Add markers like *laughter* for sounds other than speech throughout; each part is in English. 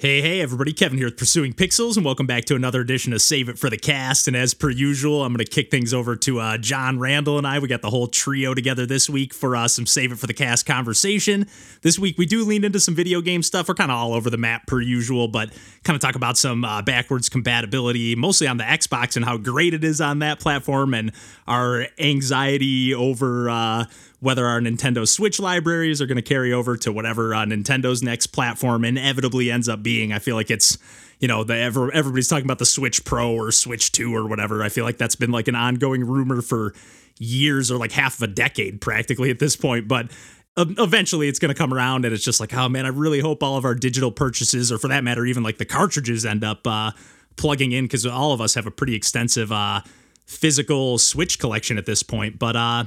Hey, hey, everybody. Kevin here with Pursuing Pixels, and welcome back to another edition of Save It for the Cast. And as per usual, I'm going to kick things over to uh, John Randall and I. We got the whole trio together this week for uh, some Save It for the Cast conversation. This week, we do lean into some video game stuff. We're kind of all over the map per usual, but kind of talk about some uh, backwards compatibility, mostly on the Xbox and how great it is on that platform, and our anxiety over uh, whether our Nintendo Switch libraries are going to carry over to whatever uh, Nintendo's next platform inevitably ends up being. I feel like it's you know the ever everybody's talking about the Switch Pro or Switch 2 or whatever. I feel like that's been like an ongoing rumor for years or like half of a decade practically at this point, but eventually it's going to come around and it's just like oh man i really hope all of our digital purchases or for that matter even like the cartridges end up uh, plugging in because all of us have a pretty extensive uh, physical switch collection at this point but uh,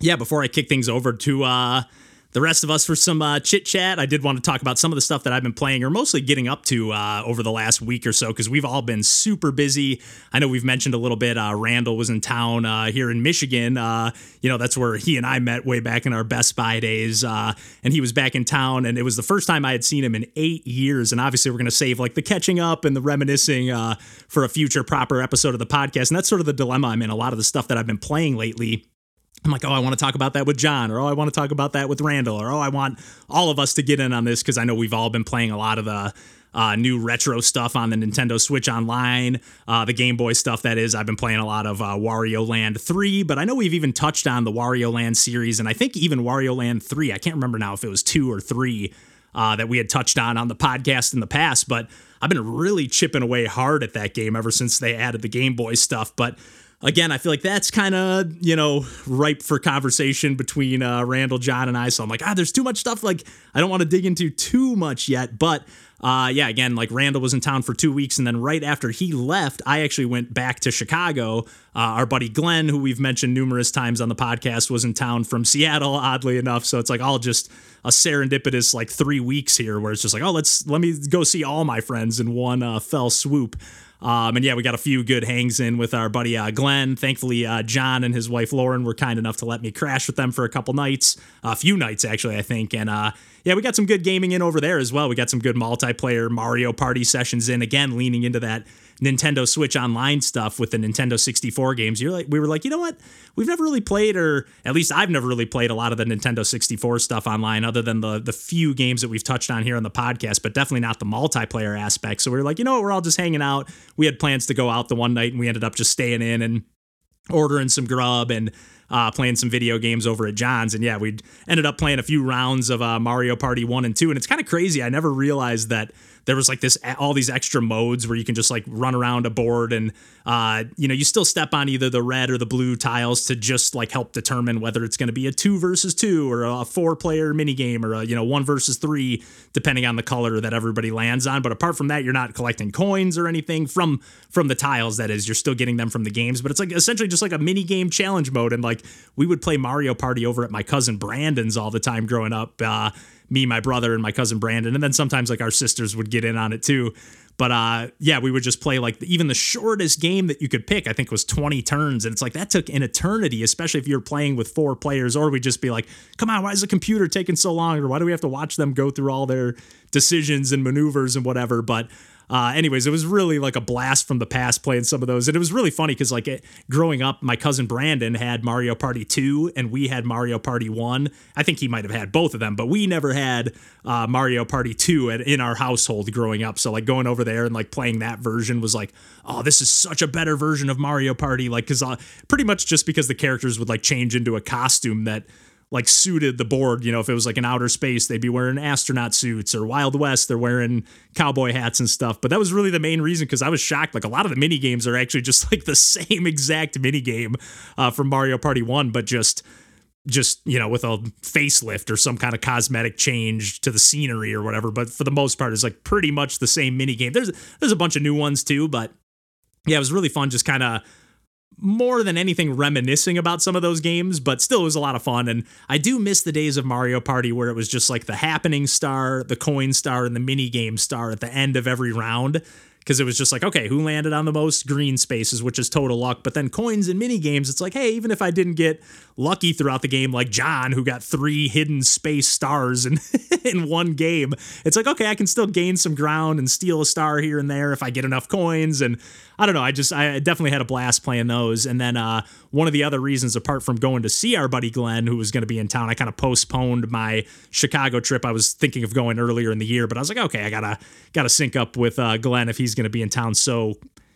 yeah, before I kick things over to uh, the rest of us for some uh, chit chat, I did want to talk about some of the stuff that I've been playing or mostly getting up to uh, over the last week or so because we've all been super busy. I know we've mentioned a little bit. Uh, Randall was in town uh, here in Michigan. Uh, you know, that's where he and I met way back in our Best Buy days. Uh, and he was back in town, and it was the first time I had seen him in eight years. And obviously, we're going to save like the catching up and the reminiscing for a future proper episode of the podcast. And that's sort of the dilemma I'm in. A lot of the stuff that I've been playing lately I'm like, oh, I want to talk about that with John, or oh, I want to talk about that with Randall, or oh, I want all of us to get in on this because I know we've all been playing a lot of the uh, new retro stuff on the Nintendo Switch Online, uh, the Game Boy stuff. That is, I've been playing a lot of uh, Wario Land 3, but I know we've even touched on the Wario Land series, and I think even Wario Land 3. I can't remember now if it was two or three uh, that we had touched on on the podcast in the past, but I've been really chipping away hard at that game ever since they added the Game Boy stuff. But again, I feel like that's kind of, you know, ripe for conversation between uh, Randall, John, and I. So I'm like, ah, there's too much stuff. Like, I don't want to dig into too much yet. But uh, yeah, again, like Randall was in town for two weeks. And then right after he left, I actually went back to Chicago. Uh, our buddy Glenn, who we've mentioned numerous times on the podcast, was in town from Seattle, oddly enough. So it's like all just a serendipitous like three weeks here where it's just like, oh, let's let me go see all my friends in one uh, fell swoop. Um, and yeah, we got a few good hangs in with our buddy uh, Glenn. Thankfully, uh, John and his wife Lauren were kind enough to let me crash with them for a couple nights, a few nights actually, I think. And uh, yeah, we got some good gaming in over there as well. We got some good multiplayer Mario Party sessions in, again, leaning into that Nintendo Switch Online stuff with the Nintendo 64 games, you're like, we were like, you know what? We've never really played, or at least I've never really played a lot of the Nintendo 64 stuff online, other than the the few games that we've touched on here on the podcast, but definitely not the multiplayer aspect. So we were like, you know what? We're all just hanging out. We had plans to go out the one night, and we ended up just staying in and ordering some grub and uh, playing some video games over at John's. And yeah, we ended up playing a few rounds of uh, Mario Party 1 and 2. And it's kind of crazy. I never realized that there was like this all these extra modes where you can just like run around a board and uh, you know you still step on either the red or the blue tiles to just like help determine whether it's going to be a two versus two or a four player mini game or a you know one versus three depending on the color that everybody lands on. But apart from that you're not collecting coins or anything from from the tiles that is you're still getting them from the games. But it's like essentially just like a mini game challenge mode. And like we would play mario party over at my cousin brandon's all the time growing up uh, me, my brother, and my cousin Brandon, and then sometimes like our sisters would get in on it too. But uh, yeah, we would just play like even the shortest game that you could pick. I think was 20 turns, and it's like that took an eternity, especially if you're playing with four players. Or we'd just be like, "Come on, why is the computer taking so long? Or why do we have to watch them go through all their decisions and maneuvers and whatever?" But uh, anyways, it was really like a blast from the past playing some of those, and it was really funny because like it, growing up, my cousin Brandon had Mario Party two, and we had Mario Party one. I think he might have had both of them, but we never had uh, Mario Party two at, in our household growing up. So like going over there and like playing that version was like, oh, this is such a better version of Mario Party. Like, because uh, pretty much just because the characters would like change into a costume that like suited the board. You know, if it was like an outer space, they'd be wearing astronaut suits or Wild West, they're wearing cowboy hats and stuff. But that was really the main reason because I was shocked. Like a lot of the mini games are actually just *laughs* like the same exact mini game uh, from Mario Party One, but just just you know with a facelift or some kind of cosmetic change to the scenery or whatever. But for the most part, it's like pretty much the same mini game. There's there's a bunch of new ones too, but yeah, it was really fun just kind of more than anything reminiscing about some of those games, but still it was a lot of fun. And I do miss the days of Mario Party where it was just like the happening star, the coin star, and the mini game star at the end of every round. because it was just like, okay, who landed on the most green spaces, which is total luck. But then coins and mini games, it's like, hey, even if I didn't get lucky throughout the game, like John, who got three hidden space stars in, *laughs* in one game, it's like, okay, I can still gain some ground and steal a star here and there if I get enough coins. And I don't know, I just, I definitely had a blast playing those. And then uh, one of the other reasons, apart from going to see our buddy Glenn, who was going to be in town, I kind of postponed my Chicago trip. I was thinking of going earlier in the year, but I was like, okay, I gotta, gotta sync up with uh, Glenn if he's going to be in town so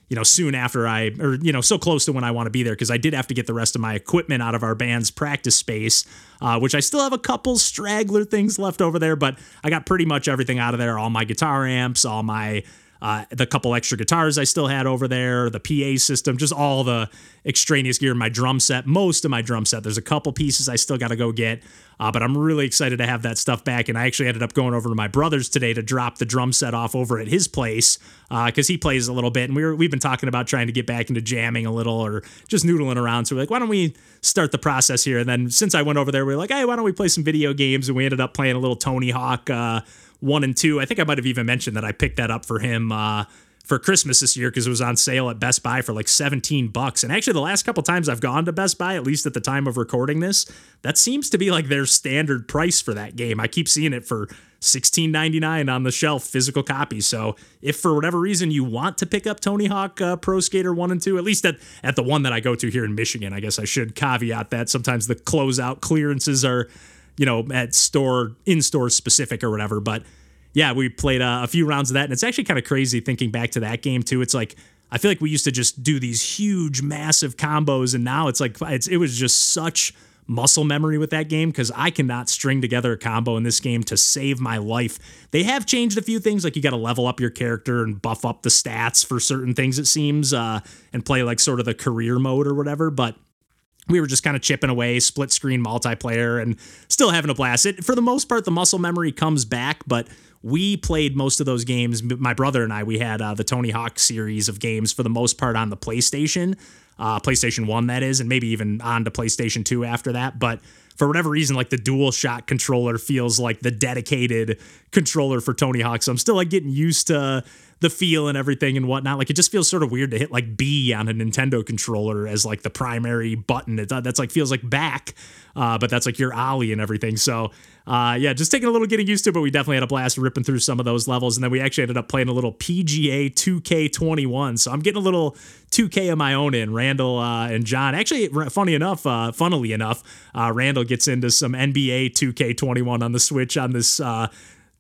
you know, soon after I, or, you know, so close to when I want to be there, because I did have to get the rest of my equipment out of our band's practice space, uh, which I still have a couple straggler things left over there, but I got pretty much everything out of there all my guitar amps, all my uh, the couple extra guitars I still had over there, the PA system, just all the extraneous gear, in my drum set, most of my drum set. There's a couple pieces I still got to go get, uh, but I'm really excited to have that stuff back. And I actually ended up going over to my brother's today to drop the drum set off over at his place because uh, he plays a little bit, and we were we've been talking about trying to get back into jamming a little or just noodling around. So we're like, why don't we start the process here? And then since I went over there, we are like, hey, why don't we play some video games? And we ended up playing a little Tony Hawk uh, one and two. I think I might have even mentioned that I picked that up for him uh, for Christmas this year because it was on sale at Best Buy for like 17 bucks. And actually, the last couple times I've gone to Best Buy, at least at the time of recording this, that seems to be like their standard price for that game. I keep seeing it for 16.99 on the shelf, physical copy. So if for whatever reason you want to pick up Tony Hawk uh, Pro Skater 1 and 2, at least at, at the one that I go to here in Michigan, I guess I should caveat that sometimes the closeout clearances are you know, at store, in store specific or whatever. But yeah, we played uh, a few rounds of that. And it's actually kind of crazy thinking back to that game too. It's like, I feel like we used to just do these huge, massive combos. And now it's like, it's, it was just such muscle memory with that game because I cannot string together a combo in this game to save my life. They have changed a few things, like you got to level up your character and buff up the stats for certain things, it seems, uh, and play like sort of the career mode or whatever. But we were just kind of chipping away, split screen multiplayer, and still having a blast. It for the most part, the muscle memory comes back, but we played most of those games. My brother and I, we had uh, the Tony Hawk series of games for the most part on the PlayStation, uh, PlayStation One, that is, and maybe even on to PlayStation Two after that. But for whatever reason, like the Dual Shock controller feels like the dedicated controller for Tony Hawk. So I'm still like getting used to the feel and everything and whatnot. Like it just feels sort of weird to hit like B on a Nintendo controller as like the primary button. It, that's like feels like back, uh, but that's like your ollie and everything. So uh, yeah, just taking a little getting used to, but we definitely had a blast ripping through some of those levels. And then we actually ended up playing a little PGA 2K21. So I'm getting a little 2K of my own in. Randall uh, and John. Actually, funny enough, uh, funnily enough, uh, Randall gets into some NBA 2K21 on the Switch on this uh,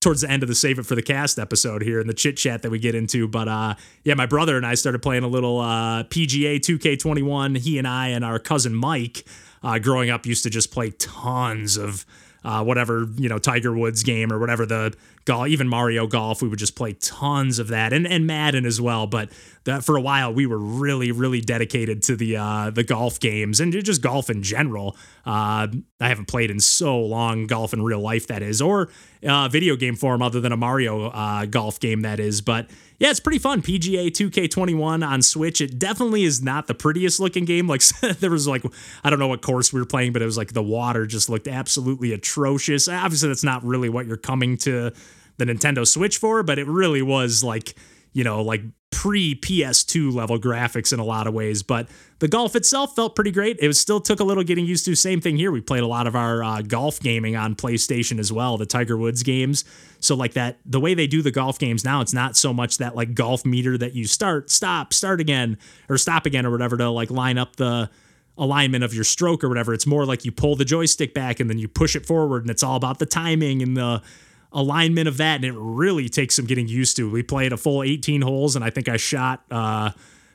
towards the end of the save it for the cast episode here and the chit chat that we get into. But uh, yeah, my brother and I started playing a little uh, PGA 2K21. He and I and our cousin Mike, uh, growing up, used to just play tons of uh, whatever you know Tiger Woods game or whatever the golf, even Mario Golf. We would just play tons of that and and Madden as well. But that for a while we were really really dedicated to the uh, the golf games and just golf in general. Uh, I haven't played in so long golf in real life that is, or uh, video game form other than a Mario uh, golf game that is, but yeah, it's pretty fun. PGA 2K21 on Switch. It definitely is not the prettiest looking game. Like *laughs* there was like I don't know what course we were playing, but it was like the water just looked absolutely atrocious. Obviously, that's not really what you're coming to the Nintendo Switch for, but it really was like you know like pre PS2 level graphics in a lot of ways. But the golf itself felt pretty great. It was still took a little getting used to. Same thing here. We played a lot of our uh, golf gaming on PlayStation as well, the Tiger Woods games. So like that, the way they do the golf games now, it's not so much that like golf meter that you start, stop, start again, or stop again, or whatever to like line up the alignment of your stroke or whatever. It's more like you pull the joystick back and then you push it forward, and it's all about the timing and the alignment of that, and it really takes some getting used to. We played a full 18 holes, and I think I shot uh,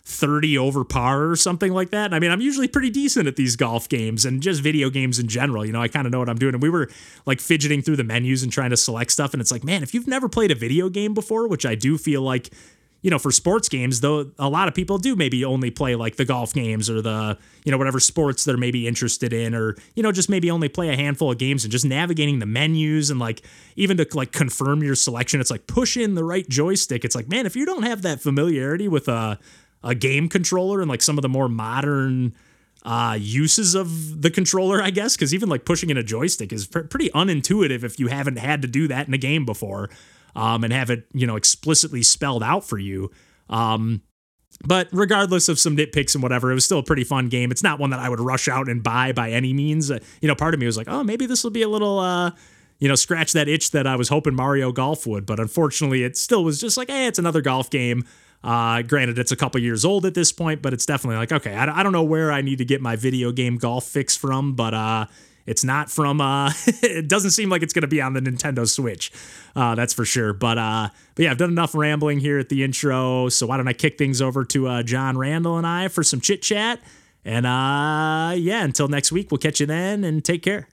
30 over par or something like that. I mean, I'm usually pretty decent at these golf games and just video games in general. You know, I kind of know what I'm doing. And we were like fidgeting through the menus and trying to select stuff, and it's like, man, if you've never played a video game before, which I do feel like you know, for sports games, though, a lot of people do maybe only play like the golf games or the, you know, whatever sports they're maybe interested in, or, you know, just maybe only play a handful of games and just navigating the menus and like even to like confirm your selection, it's like push in the right joystick. It's like, man, if you don't have that familiarity with a, a game controller and like some of the more modern, uh, uses of the controller, I guess, because even like pushing in a joystick is pr- pretty unintuitive if you haven't had to do that in a game before um, and have it, you know, explicitly spelled out for you. Um, but regardless of some nitpicks and whatever, it was still a pretty fun game. It's not one that I would rush out and buy by any means. Uh, you know, part of me was like, oh, maybe this will be a little, uh, you know, scratch that itch that I was hoping Mario Golf would. But unfortunately, it still was just like, hey, it's another golf game. Uh, granted, it's a couple years old at this point, but it's definitely like, okay, I, I don't know where I need to get my video game golf fix from, but uh, it's not from. Uh, *laughs* it doesn't seem like it's going to be on the Nintendo Switch. Uh, that's for sure. But uh, but yeah, I've done enough rambling here at the intro. So why don't I kick things over to uh, John Randall and I for some chit chat? And uh, yeah, until next week, we'll catch you then, and take care.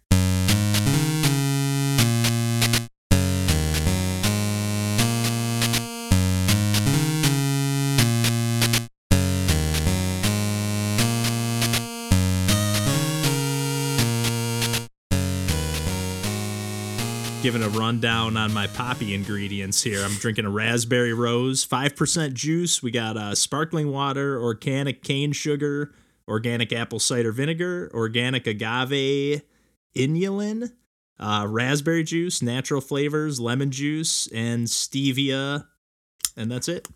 Giving a rundown on my Poppi ingredients here. I'm drinking a raspberry rose, 5% juice. We got uh, sparkling water, organic cane sugar, organic apple cider vinegar, organic agave inulin, uh, raspberry juice, natural flavors, lemon juice, and stevia. And that's it.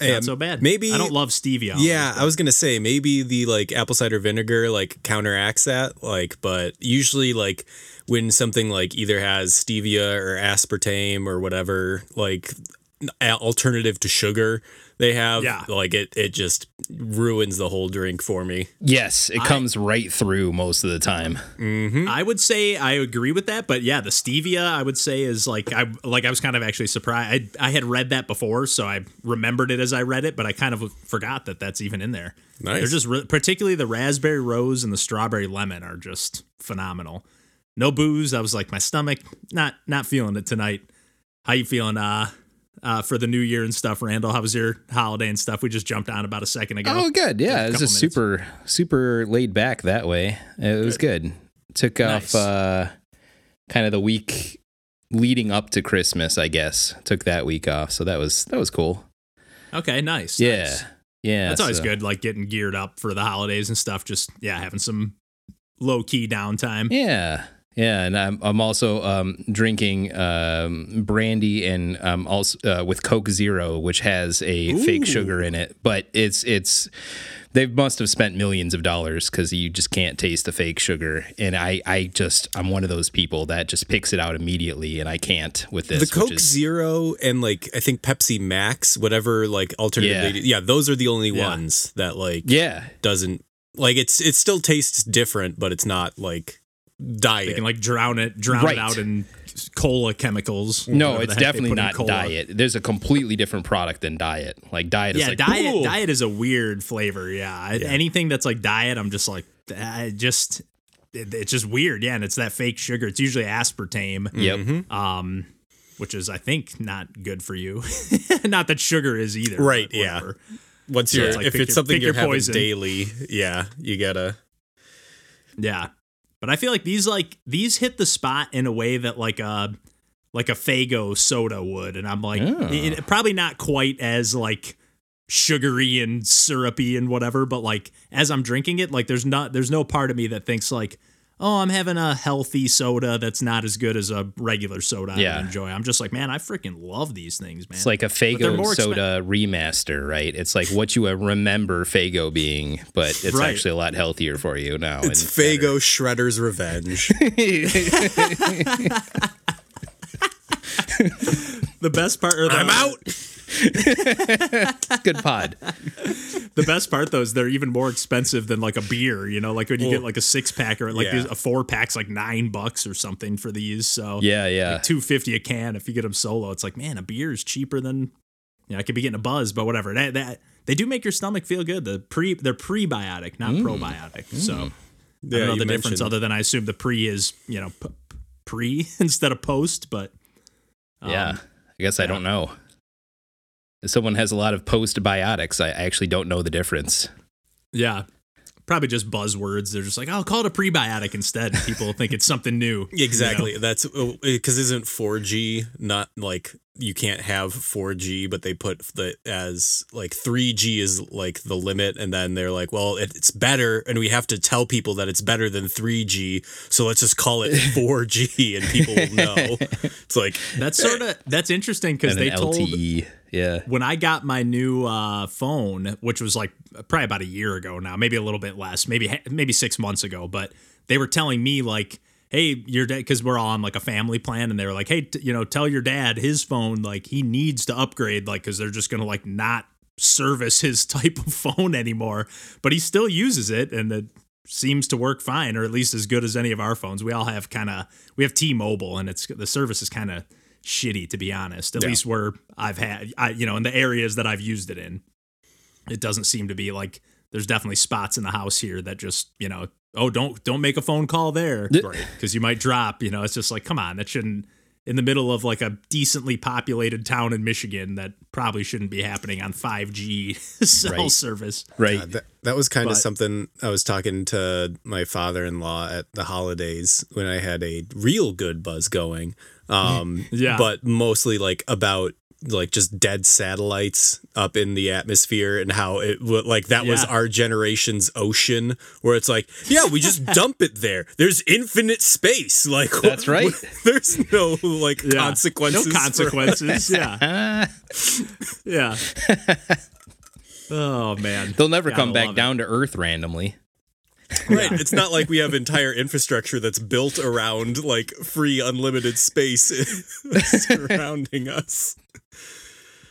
Not Um, so bad. Maybe I don't love stevia. Yeah, I was gonna say maybe the like apple cider vinegar like counteracts that, like, but usually like when something like either has stevia or aspartame or whatever like alternative to sugar they have, Yeah. like it it just ruins the whole drink for me. Yes, it comes right through most of the time. I would say I agree with that, but yeah, the stevia I would say is like I like I was kind of actually surprised. I I had read that before, so I remembered it as I read it, but I kind of forgot that that's even in there. Nice. They're just re- particularly the raspberry rose and the strawberry lemon are just phenomenal. No booze. I was like my stomach not not feeling it tonight. How you feeling? Uh. Uh, for the new year and stuff, Randall, how was your holiday and stuff? We just jumped on about a second ago. Oh, good. Yeah, it was just minutes. super, super laid back that way. It was good. Took Nice. off uh, kind of the week leading up to Christmas, I guess. Took that week off, so that was that was cool. Okay, nice. Yeah, nice. yeah. That's always so- good, like getting geared up for the holidays and stuff. Just yeah, having some low key downtime. Yeah. Yeah, and I'm I'm also um, drinking um, brandy and um, also uh, with Coke Zero, which has a fake sugar in it. But it's it's they must have spent millions of dollars because you just can't taste the fake sugar. And I I just I'm one of those people that just picks it out immediately, and I can't with this. the Coke is, Zero and like I think Pepsi Max, whatever like alternative Yeah. Yeah, those are the only Yeah. ones that like yeah, doesn't like it's it still tastes different, but it's not like diet. They can like drown it, drown Right. it out in cola chemicals. no, it's the heck they definitely not diet. There's a completely different product than diet. Like diet is Yeah, like diet. "Ooh." Diet is a weird flavor. Yeah, I- anything that's like diet, I'm just like, I just, it, it's just weird. Yeah, and it's that fake sugar. It's usually aspartame. Yep. um, which is I think not good for you. *laughs* not that sugar is either. Right, yeah. whatever. Once So you're it's like if it's your- something you're your having poison. daily, yeah, you gotta. Yeah. But I feel like these like these hit the spot in a way that like a like a Faygo soda would, and I'm like Oh. it- probably not quite as like sugary and syrupy and whatever, but like as I'm drinking it, like there's not there's no part of me that thinks like, oh, I'm having a healthy soda that's not as good as a regular soda I Yeah. would enjoy. I'm just like, man, I freaking love these things, man. It's like a Faygo more expen- soda remaster, right? It's like what you uh, remember Faygo being, but it's Right. actually a lot healthier for you now. It's and better. Faygo Shredder's Revenge. *laughs* *laughs* the best part. Or the, I'm out. *laughs* Good pod. The best part though is they're even more expensive than like a beer. You know, like when you get like a six pack or like Yeah. these, a four pack's like nine bucks or something for these. So Yeah, yeah. two fifty a can if you get them solo. It's like man, a beer is cheaper than. Yeah, I could be getting a buzz, but whatever. That that they do make your stomach feel good. The pre they're prebiotic, not probiotic. So I don't know you the difference other than I assume the pre is you know p- p- pre *laughs* instead of post. But um, yeah. I guess I don't know. If someone has a lot of postbiotics, I actually don't know the difference. yeah. Probably just buzzwords. They're just like, I'll call it a prebiotic instead. People think it's something new. you *laughs* know? Exactly. That's oh, because isn't 4G not like you can't have 4G, but they put the as like 3G is like the limit, and then they're like, well, it, it's better, and we have to tell people that it's better than 3G, so let's just call it *laughs* 4G, and people will know. It's like That's sort of that's interesting because they told LTE. Yeah. when I got my new uh, phone, which was like probably about a year ago now, maybe a little bit less, maybe maybe six months ago, but they were telling me like, "Hey, your dad," because we're all on like a family plan, and they were like, "Hey, t- you know, tell your dad his phone like he needs to upgrade, like because they're just gonna like not service his *laughs* type of phone anymore, but he still uses it, and it seems to work fine, or at least as good as any of our phones. We all have kind of we have T-Mobile, and it's the service is kind of shitty to be honest. At Yeah. least where I've had, I you know, in the areas that I've used it in, it doesn't seem to be like there's definitely spots in the house here that just you know, oh don't don't make a phone call there, right? Because you might drop. You know, it's just like come on, that shouldn't. In the middle of like a decently populated town in Michigan, that probably shouldn't be happening on 5G *laughs* cell Right. service. Right. that, that was kind of something I was talking to my father-in-law at the holidays when I had a real good buzz going. Um, *laughs* Yeah. but mostly like about like just dead satellites up in the atmosphere and how it wa- like that was our generation's ocean where it's like yeah we just *laughs* dump it there there's infinite space like *laughs* That's right. *laughs* there's no like Yeah. consequences No consequences. yeah. yeah. Oh man. They'll never Gotta come back love it. down to Earth randomly. Right. It's not like we have entire infrastructure that's built around like free unlimited space surrounding us.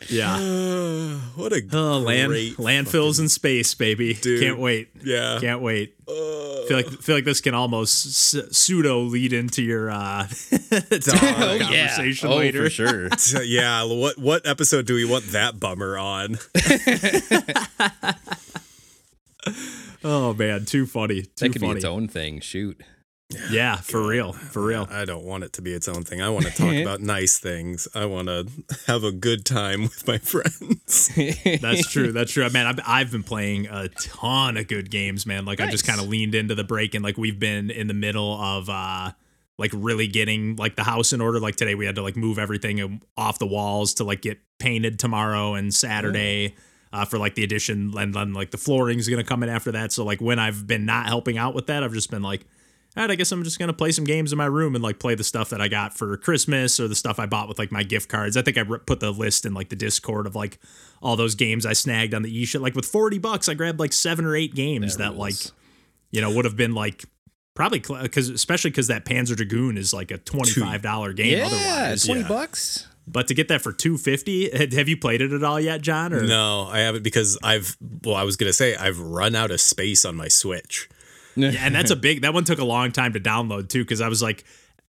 Yeah. Uh, what a Oh, land great landfills in space, baby. Dude. Can't wait. yeah. Can't wait. feel like feel like this can almost s- pseudo lead into your uh *laughs* conversation oh, later. for sure. *laughs* Yeah, what what episode do we want that bummer on? *laughs* Oh man, too funny. Too that could funny. be its own thing. Shoot. Yeah, for real. For real. I don't want it to be its own thing. I want to talk *laughs* about nice things. I want to have a good time with my friends. *laughs* *laughs* That's true. That's true. Man, I've, I've been playing a ton of good games, man. Like I just kind of leaned into the break and like we've been in the middle of uh like really getting like the house in order. Like today we had to like move everything off the walls to like get painted tomorrow and Saturday. Uh, for like the addition and then like the flooring's gonna come in after that. So like when I've been not helping out with that, I've just been like, all right, I guess I'm just gonna play some games in my room and like play the stuff that I got for Christmas or the stuff I bought with like my gift cards. I think I put the list in like the Discord of like all those games I snagged on the eShop. Like with 40 bucks, I grabbed like seven or eight games that like you know would have been like probably because especially because that Panzer Dragoon is like a twenty five dollar game Yeah, otherwise. twenty Yeah. bucks. But to get that for two fifty, have you played it at all yet, John? Or No, I haven't because I've well, I was gonna say I've run out of space on my Switch. Yeah, and that's a big. That one took a long time to download too, because I was like,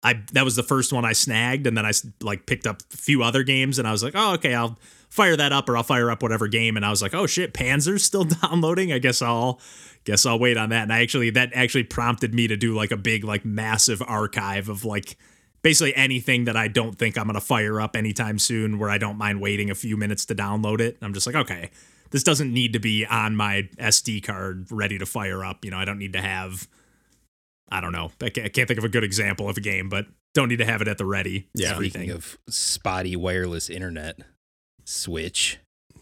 I that was the first one I snagged, and then I like picked up a few other games, and I was like, oh okay, I'll fire that up, or I'll fire up whatever game, and I was like, oh shit, Panzer's still *laughs* downloading. I guess I'll guess I'll wait on that. And I actually that actually prompted me to do like a big like massive archive of like basically anything that I don't think I'm gonna fire up anytime soon, where I don't mind waiting a few minutes to download it. I'm just like, okay, this doesn't need to be on my SD card ready to fire up. You know, I don't need to have. I don't know. I can't, I can't think of a good example of a game, but don't need to have it at the ready. Yeah. everything. Speaking of spotty wireless internet, Switch.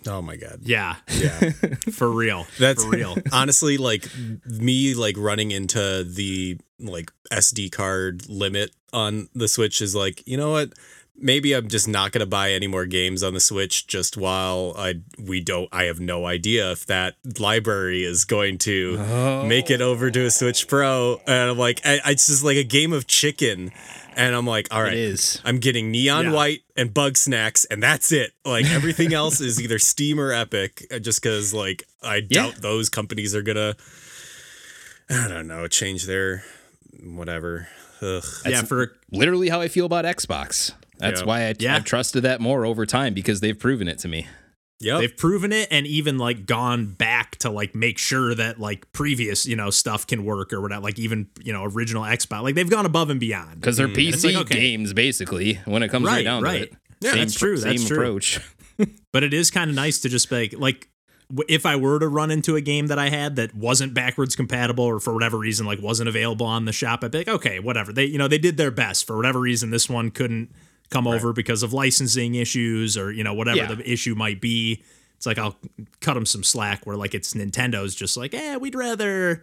Oh my god. yeah, Yeah. *laughs* for real. That's for real. *laughs* honestly like me like running into the like SD card limit on the Switch is like, you know what? Maybe I'm just not gonna buy any more games on the Switch just while I we don't I have no idea if that library is going to make it over to a Switch Pro. And I'm like, I, it's just like a game of chicken. And I'm like, all right, is. I'm getting neon Yeah. white and Bugsnax, and that's it. Like everything *laughs* else is either Steam or Epic, uh, just because like I Yeah. doubt those companies are gonna, I don't know, change their whatever. Ugh. yeah, for Literally how I feel about Xbox. That's Yeah. why I, Yeah. I've trusted that more over time because they've proven it to me. Yeah. they've proven it and even like gone back to like make sure that like previous you know stuff can work or whatever. Like even you know original Xbox. Like they've gone above and beyond. Because they're mm. PC like, okay. games, basically, when it comes right, Right, down right. to it. Yeah, same, that's true, Same that's true. approach. *laughs* *laughs* but it is kind of nice to just like, like if I were to run into a game that I had that wasn't backwards compatible or for whatever reason like wasn't available on the shop, I'd be like, okay, whatever. They you know they did their best for whatever reason. This one couldn't come over because of licensing issues or you know whatever Yeah. the issue might be. It's like I'll cut them some slack where like it's Nintendo's just like, eh, we'd rather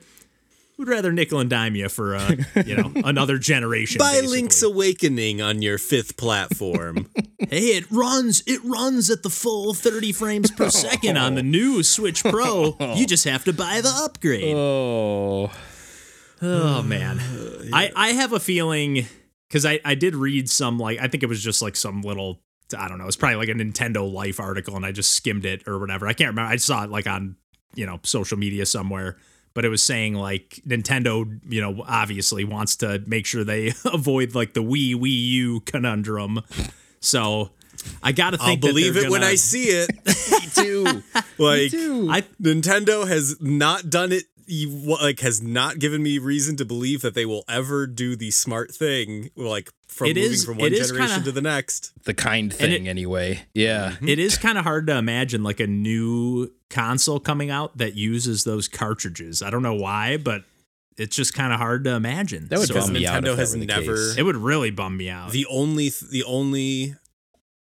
we'd rather nickel and dime you for uh, *laughs* you know another generation. Buy basically. Link's Awakening on your fifth platform. *laughs* Hey, it runs it runs at the full 30 frames per *laughs* second on the new Switch Pro. You just have to buy the upgrade. Oh, Oh man, *sighs* I I have a feeling because I I did read some like I think it was just like some little I don't know it's probably like a Nintendo Life article and I just skimmed it or whatever I can't remember I saw it like on you know social media somewhere but it was saying like Nintendo you know obviously wants to make sure they *laughs* avoid like the Wii Wii U conundrum so I got to think. I'll believe it when gonna- I see it. *laughs* me too. *laughs* Like too. I Nintendo has not done it you- like has not given me reason to believe that they will ever do the smart thing like from It moving is- from one it is generation kinda- to the next. the kind thing, anyway. Yeah. Mm-hmm. it is kind of hard to imagine like a new console coming out that uses those cartridges. I don't know why, but it's just kind of hard to imagine. That would So bum me out. Nintendo if has never- case. it would really bum me out. The only the only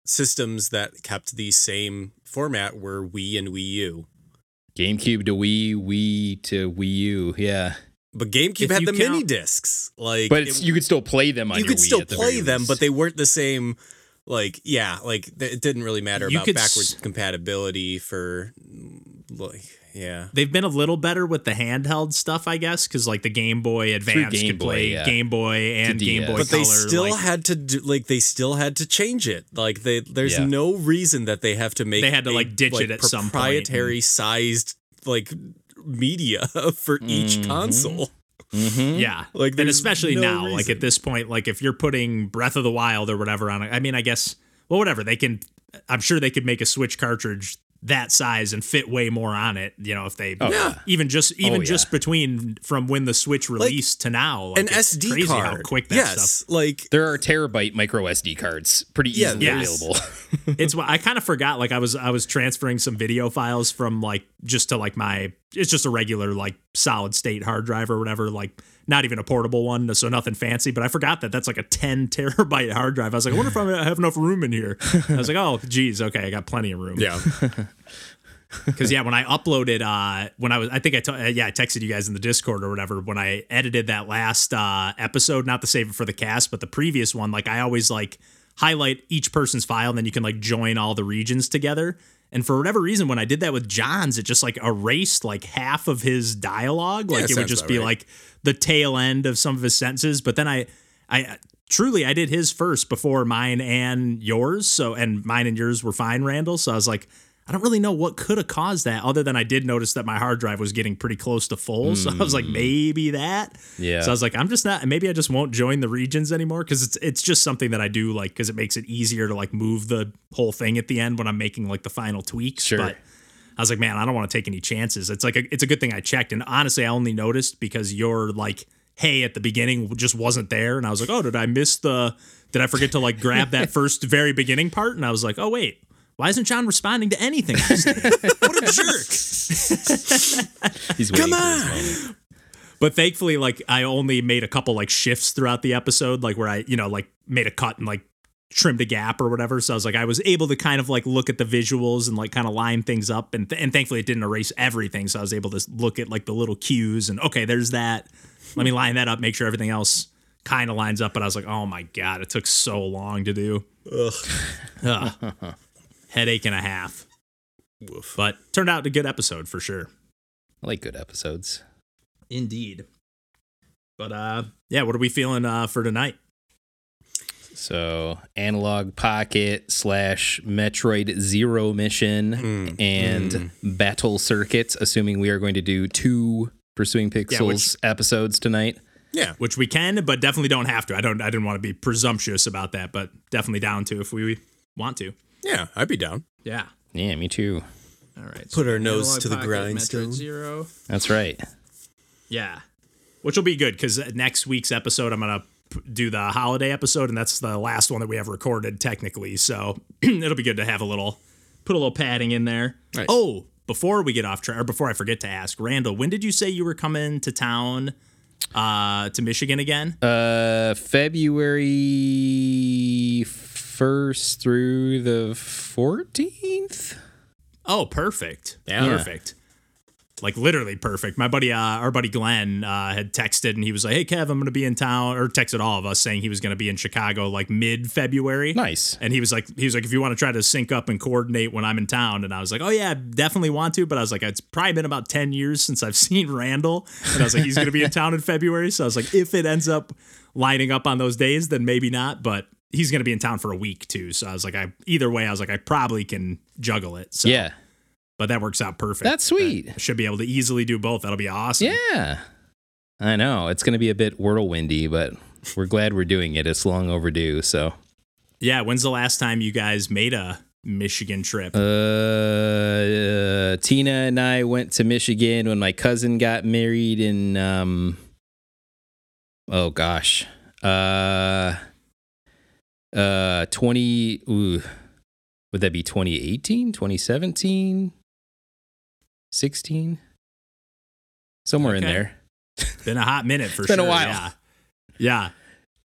systems that kept the same format were Wii and Wii U. GameCube to Wii, Wii to Wii U. Yeah, But GameCube If had you the mini discs. Like but it- you could still play them on you your could Wii still the play them, least. but they weren't the same. Like yeah, like it didn't really matter You about backwards s- compatibility for like yeah. They've been a little better with the handheld stuff, I guess, because like the Game Boy Advance Game could Boy, play yeah. Game Boy and Game DS. Boy But Color. they still like, had to do like they still had to change it. Like they there's Yeah. no reason that they have to make They had to, a, like, ditch it at some proprietary sized like media *laughs* for each console. Mhm. yeah, Like, and especially no now, like at this point, like if you're putting Breath of the Wild or whatever on it, I mean, I guess, well, whatever they can. I'm sure they could make a Switch cartridge that size and fit way more on it. You know, if they, oh, yeah. even just even Oh, just yeah. between from when the Switch released to now, like, An it's SD crazy card. how quick that yes, stuff. like There are terabyte micro SD cards, pretty Yeah, easily yes. available. *laughs* it's *laughs* what I kind of forgot. Like I was I was transferring some video files from like just to like my it's just a regular like solid state hard drive or whatever. Like not even a portable one, so nothing fancy. But I forgot that that's like a 10 *laughs* terabyte hard drive. I was like, I wonder if I have enough room in here. I was like, oh, geez, okay, I got plenty of room. yeah. *laughs* Because yeah, when I uploaded, uh, when I was, I think I, t- uh, yeah, I texted you guys in the Discord or whatever. When I edited that last uh, episode, not to save it for the cast, but the previous one, like I always like highlight each person's file, and then you can like join all the regions together. And for whatever reason, when I did that with John's, it just like erased like half of his dialogue. Like it would just be right. like the tail end of some of his sentences. But then I, I truly I did his first before mine and yours. So and mine and yours were fine, Randall. So I was like, I don't really know what could have caused that, other than I did notice that my hard drive was getting pretty close to full. So I was like, hmm. maybe that. Yeah. So I was like, I'm just not. Maybe I just won't join the regions anymore because it's it's just something that I do like because it makes it easier to like move the whole thing at the end when I'm making like the final tweaks. Sure. But I was like, man, I don't want to take any chances. It's like a, it's a good thing I checked, and honestly, I only noticed because you're like, hey, at the beginning just wasn't there, and I was like, oh, did I miss the? Did I forget to like grab that *laughs* first very beginning part? And I was like, oh wait. Why isn't John responding to anything? *laughs* What a jerk! *laughs* He's waiting for his moment. But thankfully, like I only made a couple like shifts throughout the episode, like where I, you know, like made a cut and like trimmed a gap or whatever. So I was like, I was able to kind of like look at the visuals and like kind of line things up, and and thankfully it didn't erase everything. So I was able to look at like the little cues and okay, there's that. Let me line that up, make sure everything else kind of lines up. But I was like, oh my god, it took so long to do. Ugh. *laughs* Headache and a half. Woof. But turned out a good episode for sure. I like good episodes. Indeed. But uh yeah, what are we feeling uh for tonight? So, Analog Pocket slash Metroid Zero Mission Mm, and Battle Circuits, assuming we are going to do two Pursuing Pixels which- episodes tonight. Yeah. Which we can, but definitely don't have to. I don't I didn't want to be presumptuous about that, but definitely down to if we want to. Yeah, I'd be down. Yeah. Yeah, me too. All right. Put our nose to the grindstone. Zero. That's right. Yeah. Which will be good because next week's episode, I'm going to do the holiday episode, and that's the last one that we have recorded technically. So *clears throat* it'll be good to have a little, put a little padding in there. Nice. Oh, before we get off track, or before I forget to ask, Randall, when did you say you were coming to town uh, to Michigan again? Uh, February first through the fourteenth. Oh, perfect. Yeah. Perfect. Like literally perfect. My buddy, uh, our buddy Glenn, uh, had texted and he was like, "Hey Kev, I'm going to be in town," or texted all of us saying he was going to be in Chicago like mid February. Nice. And he was like, he was like, if you want to try to sync up and coordinate when I'm in town, and I was like, oh yeah, definitely want to. But I was like, it's probably been about ten years since I've *laughs* seen Randall, and I was like, he's going to be in *laughs* town in February. So I was like, if it ends up lining up on those days, then maybe not. But he's going to be in town for a week too. So I was like, I either way, I was like, I probably can juggle it. So Yeah, but that works out perfect. That's sweet. That- should be able to easily do both. That'll be awesome. yeah. I know it's going to be a bit whirlwindy, but we're glad we're doing it. It's long overdue. So, Yeah. When's the last time you guys made a Michigan trip? uh, uh, Tina and I went to Michigan when my cousin got married in, um, oh gosh, uh, uh, 20, ooh, would that be 2018, 2017, 16? Somewhere in Okay. there. Been a hot minute for It's been sure. a while. Yeah. Yeah.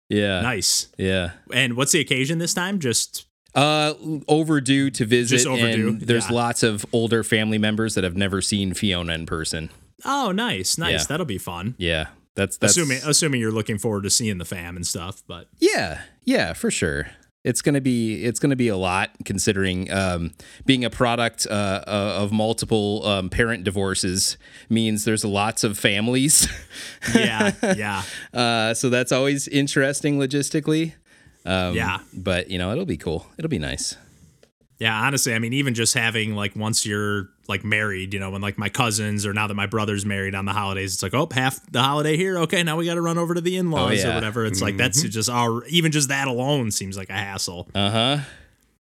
Yeah. Nice. Yeah. And what's the occasion this time? Just Uh, overdue to visit. Just overdue, And there's yeah. lots of older family members that have never seen Fiona in person. oh, nice, nice. Yeah. That'll be fun. Yeah, that's that's assuming assuming you're looking forward to seeing the fam and stuff. But Yeah, yeah, for sure. It's gonna be it's gonna be a lot considering um, being a product uh, uh, of multiple um, parent divorces means there's lots of families. yeah, yeah, *laughs* uh, so that's always interesting logistically. Um, Yeah. but you know it'll be cool. It'll be nice. yeah. Honestly, I mean, even just having like once you're like married, you know, when like my cousins or now that my brother's married on the holidays, it's like oh half the holiday here. Okay, now we got to run over to the in laws Oh, yeah. or whatever. It's like that's just our even just that alone seems like a hassle. Uh huh.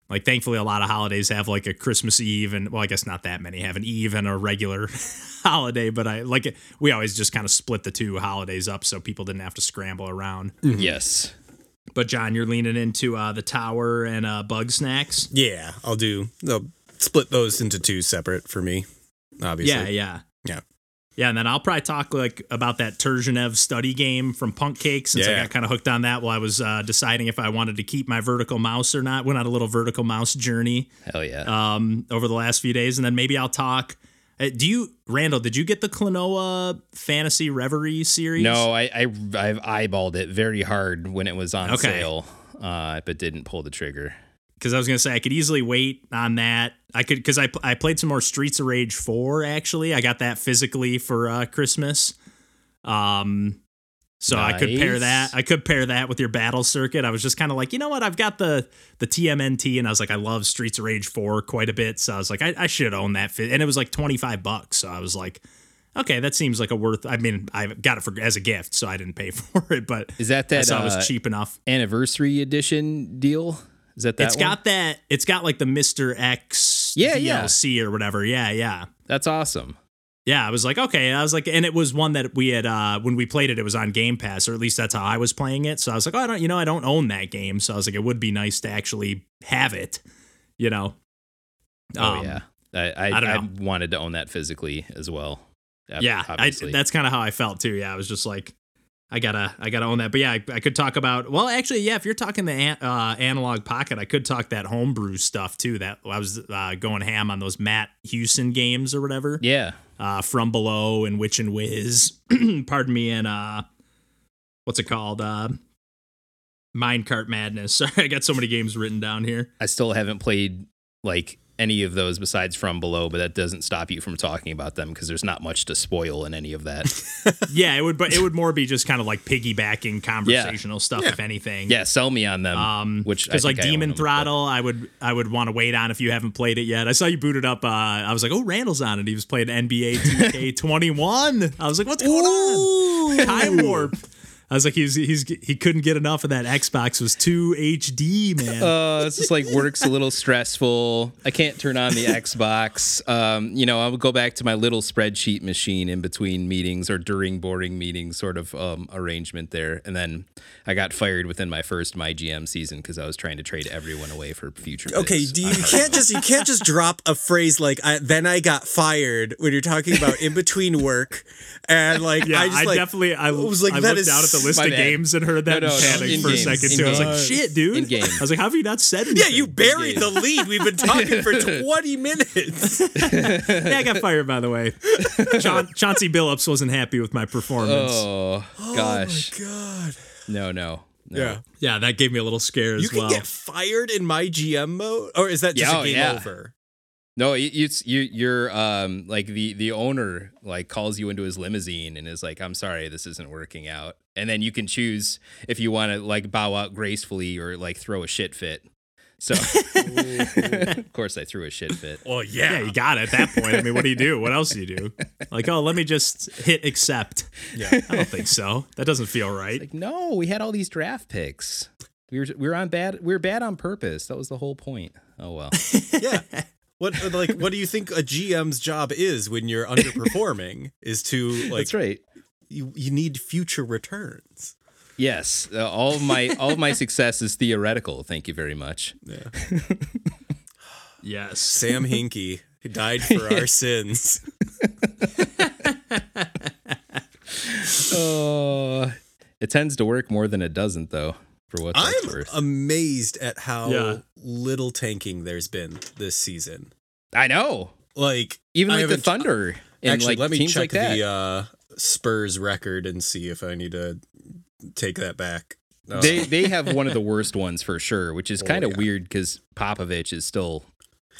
Like thankfully, a lot of holidays have like a Christmas Eve, and well, I guess not that many have an Eve and a regular *laughs* holiday. But I like it. We always just kind of split the two holidays up so people didn't have to scramble around. Yes. But John, you're leaning into uh, the tower and uh, Bugsnax. Yeah, I'll do. I'll split those into two separate for me. Obviously. Yeah, yeah, Yeah. yeah. And then I'll probably talk like about that Turgenev study game from Punk Cake since I got kind of hooked on that while I was uh, deciding if I wanted to keep my vertical mouse or not. Went on a little vertical mouse journey Hell yeah. um, over the last few days, and then maybe I'll talk. Uh, do you, Randall? Did you get the Klonoa Fantasy Reverie series? no, I, I I've eyeballed it very hard when it was on Okay. sale, uh, but didn't pull the trigger. Because I was gonna say I could easily wait on that. I could because I I played some more Streets of Rage four actually. I got that physically for uh, Christmas. Um, so I could pair that. I could pair that with your battle circuit. I was just kind of like, you know what? I've got the the TMNT, and I was like, I love Streets of Rage four quite a bit. So I was like, I, I should own that. And it was like twenty five bucks. So I was like. Okay, that seems like a worth. I mean, I got it for as a gift, so I didn't pay *laughs* for it. But Is that I that it uh, was cheap enough. anniversary edition deal? Is that that It's one? got that. It's got like the Mister X Yeah, yeah. DLC or whatever. Yeah, yeah, That's awesome. yeah. I was like, okay. I was like, and it was one that we had uh when we played it. It was on Game Pass, or at least that's how I was playing it. So I was like, oh, I don't, you know, I don't own that game. So I was like, it would be nice to actually have it. You know. Oh Um, yeah. I I, I don't I wanted to own that physically as well. Yeah, I, obviously. that's kind of how I felt too. Yeah, I was just like, I gotta, I gotta own that. But yeah, I, I could talk about. Well, actually, yeah, if you're talking the an, uh, analog pocket, I could talk that homebrew stuff too. That I was uh, going ham on those Matt Hughson games or whatever. yeah. uh, from below and witch and whiz *clears throat* pardon me and uh what's it called uh minecart madness *laughs* sorry i got so many games written down here I still haven't played like any of those besides from below, but that doesn't stop you from talking about them because there's not much to spoil in any of that. *laughs* yeah it would but it would more be just kind of like piggybacking conversational stuff Yeah. if anything. Yeah, sell me on them. um which I because like think I own demon them, but- throttle i would i would want to wait on if you haven't played it yet. I saw you booted up uh i was like oh randall's on it. He was playing nba 2k 21 i was like what's going on? Time warp *laughs* I was like, he's he's he couldn't get enough of that Xbox. It was too HD, man. *laughs* Uh, it's just like work's a little stressful. I can't turn on the *laughs* Xbox. Um, you know, I would go back to my little spreadsheet machine in between meetings or during boarding meetings, sort of um, arrangement there. And then I got fired within my first my GM season because I was trying to trade everyone away for future. Okay, do you, you can't just you can't just drop a phrase like I, "then I got fired" when you're talking about in between work, and like yeah, I I, just like definitely I was like I that looked at the list of bad. games and heard that No, no, panicked for a in-game, second too. I was like, shit, dude. In-game. I was like, how have you not said anything? Yeah, you buried the lead. We've been talking for *laughs* 20 minutes. *laughs* yeah, I got fired by the way. Cha- *laughs* Chauncey Billups wasn't happy with my performance. Oh, oh gosh. God. No, no. no. Yeah. Yeah, that gave me a little scare as well. You can get fired in my GM mode? Or is that just Yeah, a oh, game yeah. over? No, it- it's you. You're um like the the owner like calls you into his limousine and is like, "I'm sorry, this isn't working out." And then you can choose if you want to like bow out gracefully or like throw a shit fit. So, *laughs* of course, I threw a shit fit. Well, yeah, you got it at that point. I mean, what do you do? What else do you do? Like, oh, let me just hit accept. Yeah. I don't think so. That doesn't feel right. Like, no, we had all these draft picks. We were we were on bad. We were bad on purpose. That was the whole point. Oh well. *laughs* yeah. What like what do you think a GM's job is when you're underperforming? *laughs* is to like That's right. you, you need future returns. Yes, uh, all of my all of my *laughs* success is theoretical. Thank you very much. Yeah. *laughs* Yes. Sam Hinkie died for our sins. Oh, it tends to work more than it doesn't, though. For what I'm worth. amazed at how Yeah. little tanking there's been this season. I know. Like Even like the haven't- Thunder and Actually, like let me teams check like the uh, Spurs record and see if I need to take that back. They they have one of the worst *laughs* ones for sure, which is Oh, kind of yeah. weird because Popovich is still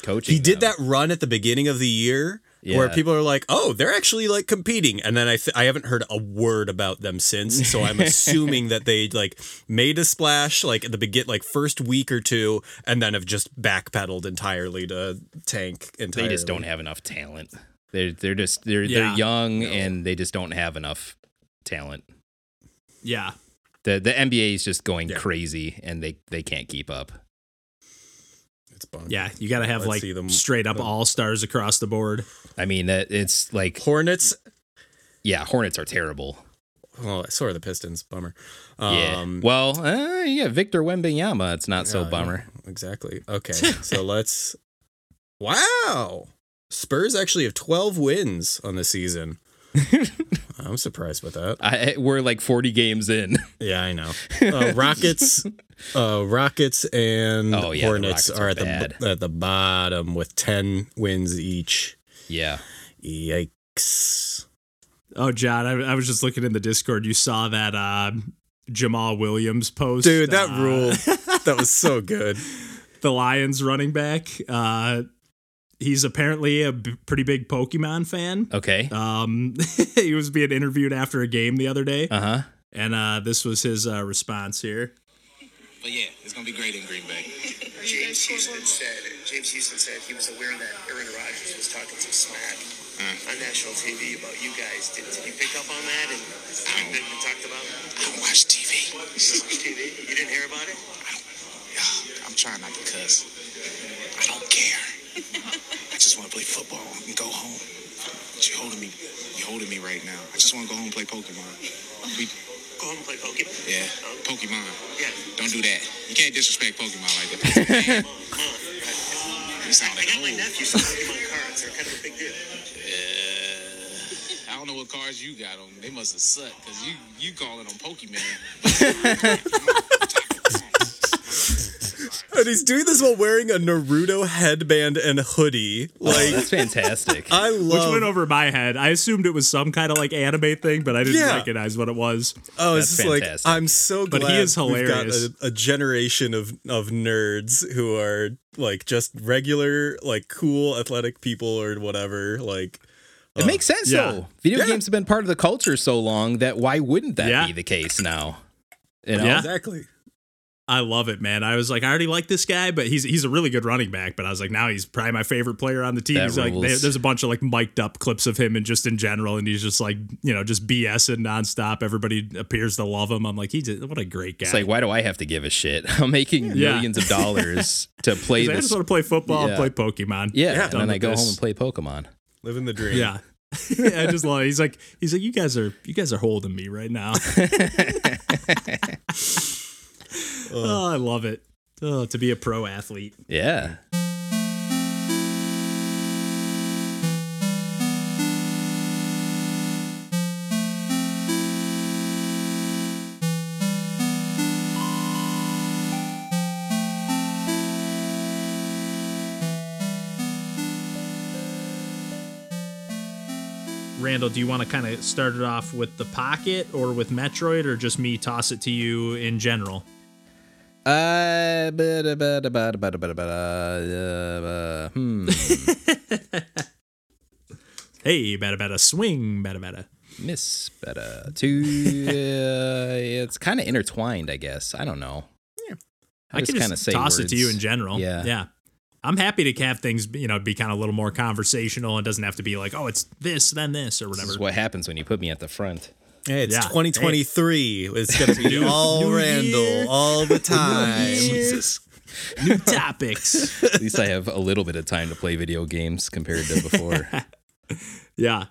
coaching. he did them. that run at the beginning of the year where people are like, "Oh, they're actually like competing," and then I th- I haven't heard a word about them since. So I'm assuming that they like made a splash like at the begin like first week or two, and then have just backpedaled entirely to tank They just don't have enough talent. They're they're just they're Yeah. they're young and they just don't have enough talent. Yeah. The the NBA is just going Yeah. crazy and they they can't keep up. It's bunk. Yeah. You got to have Let's like see them- straight up the- all stars across the board. I mean that it's like Hornets. yeah, Hornets are terrible. Oh, so are the Pistons. Bummer. Yeah. Um, well, uh, yeah, Victor Wembanyama, it's not so yeah, bummer. Exactly. Okay. *laughs* so let's. Wow. Spurs actually have 12 wins on the season. *laughs* I'm surprised with that. I, we're like 40 games in. Yeah, I know. Uh, Rockets, *laughs* uh, Rockets and Oh, yeah, Hornets Rockets are are at bad. the at the bottom with 10 wins each. yeah. Yikes. Oh, John, I, I was just looking in the Discord. You saw that uh, Jamaal Williams post. Dude, that uh, ruled. *laughs* That was so good. the Lions running back. He's apparently a b- pretty big Pokemon fan. Okay. Um, *laughs* he was being interviewed after a game the other day, Uh huh. and uh, this was his uh, response here. But yeah, it's gonna be great in Green Bay. James Houston said James Houston said he was aware that Aaron Rodgers was talking some smack on national TV about you guys. Did, did you pick up on that? And has that been, been talked about? I don't watch TV. You didn't watch TV? You didn't hear about it? Yeah, I'm trying not to cuss. I don't care. I just want to play football and go home. But you holding me, you holding me right now. I just want to go home and play Pokemon. We, Go home and play Pokemon. yeah, Pokemon. Yeah. Don't do that. You can't disrespect Pokemon like that. That's a game. Come. You sound I like got my old. nephew some Pokemon cards. They're kind of a big deal. I don't know what cards you got on. They must have sucked because you you calling them Pokemon. *laughs* *laughs* And he's doing this while wearing a Naruto headband and hoodie. Oh, Like, that's fantastic. *laughs* I love it. Which went over my head. I assumed it was some kind of like anime thing, but I didn't Yeah. recognize what it was. Oh, it's That's just like. I'm so glad But he is hilarious. we've got a, a generation of of nerds who are like just regular, like cool athletic people or whatever. Like, it makes uh, sense yeah. though. Video Yeah. games have been part of the culture so long that why wouldn't that Yeah. be the case now? You know? Yeah. exactly. I love it, man. I was like, I already like this guy, but he's he's a really good running back. But I was like, now he's probably my favorite player on the team. That he's like, rules. there- there's a bunch of like mic'd up clips of him and just in general, and he's just like, you know, just BSing nonstop. Everybody appears to love him. I'm like, he's a, what a great guy. It's like, why do I have to give a shit? *laughs* I'm making Yeah. millions of *laughs* dollars to play He's like, I just want to play football, Yeah. and play Pokemon. yeah, Yeah, and then I go this. home and play Pokemon. Living the dream. *laughs* Yeah. I just love. It. He's like, he's like, you guys are, you guys are holding me right now. *laughs* oh, I love it. Oh, to be a pro athlete. Yeah. Randall, do you want to kind of start it off with the pocket or with Metroid or just me toss it to you in general? Uh, bada, bada, bada, bada, bada, bada, uh, hmm. Hey, bada bada swing, bada bada. Miss Beta. To uh, it's kind of intertwined, I guess. I don't know. Yeah. I, just can just say toss it to you in general. Yeah. yeah. I'm happy to have things, you know, be kind of a little more conversational. It doesn't have to be like, oh, it's this, then this, or This whatever. is what happens when you put me at the front. Hey, it's Yeah. 2023. It's gonna be *laughs* all new Randall year. all the *laughs* time. Jesus. New topics. At least I have a little bit of time to play video games compared to before. *laughs* Yeah.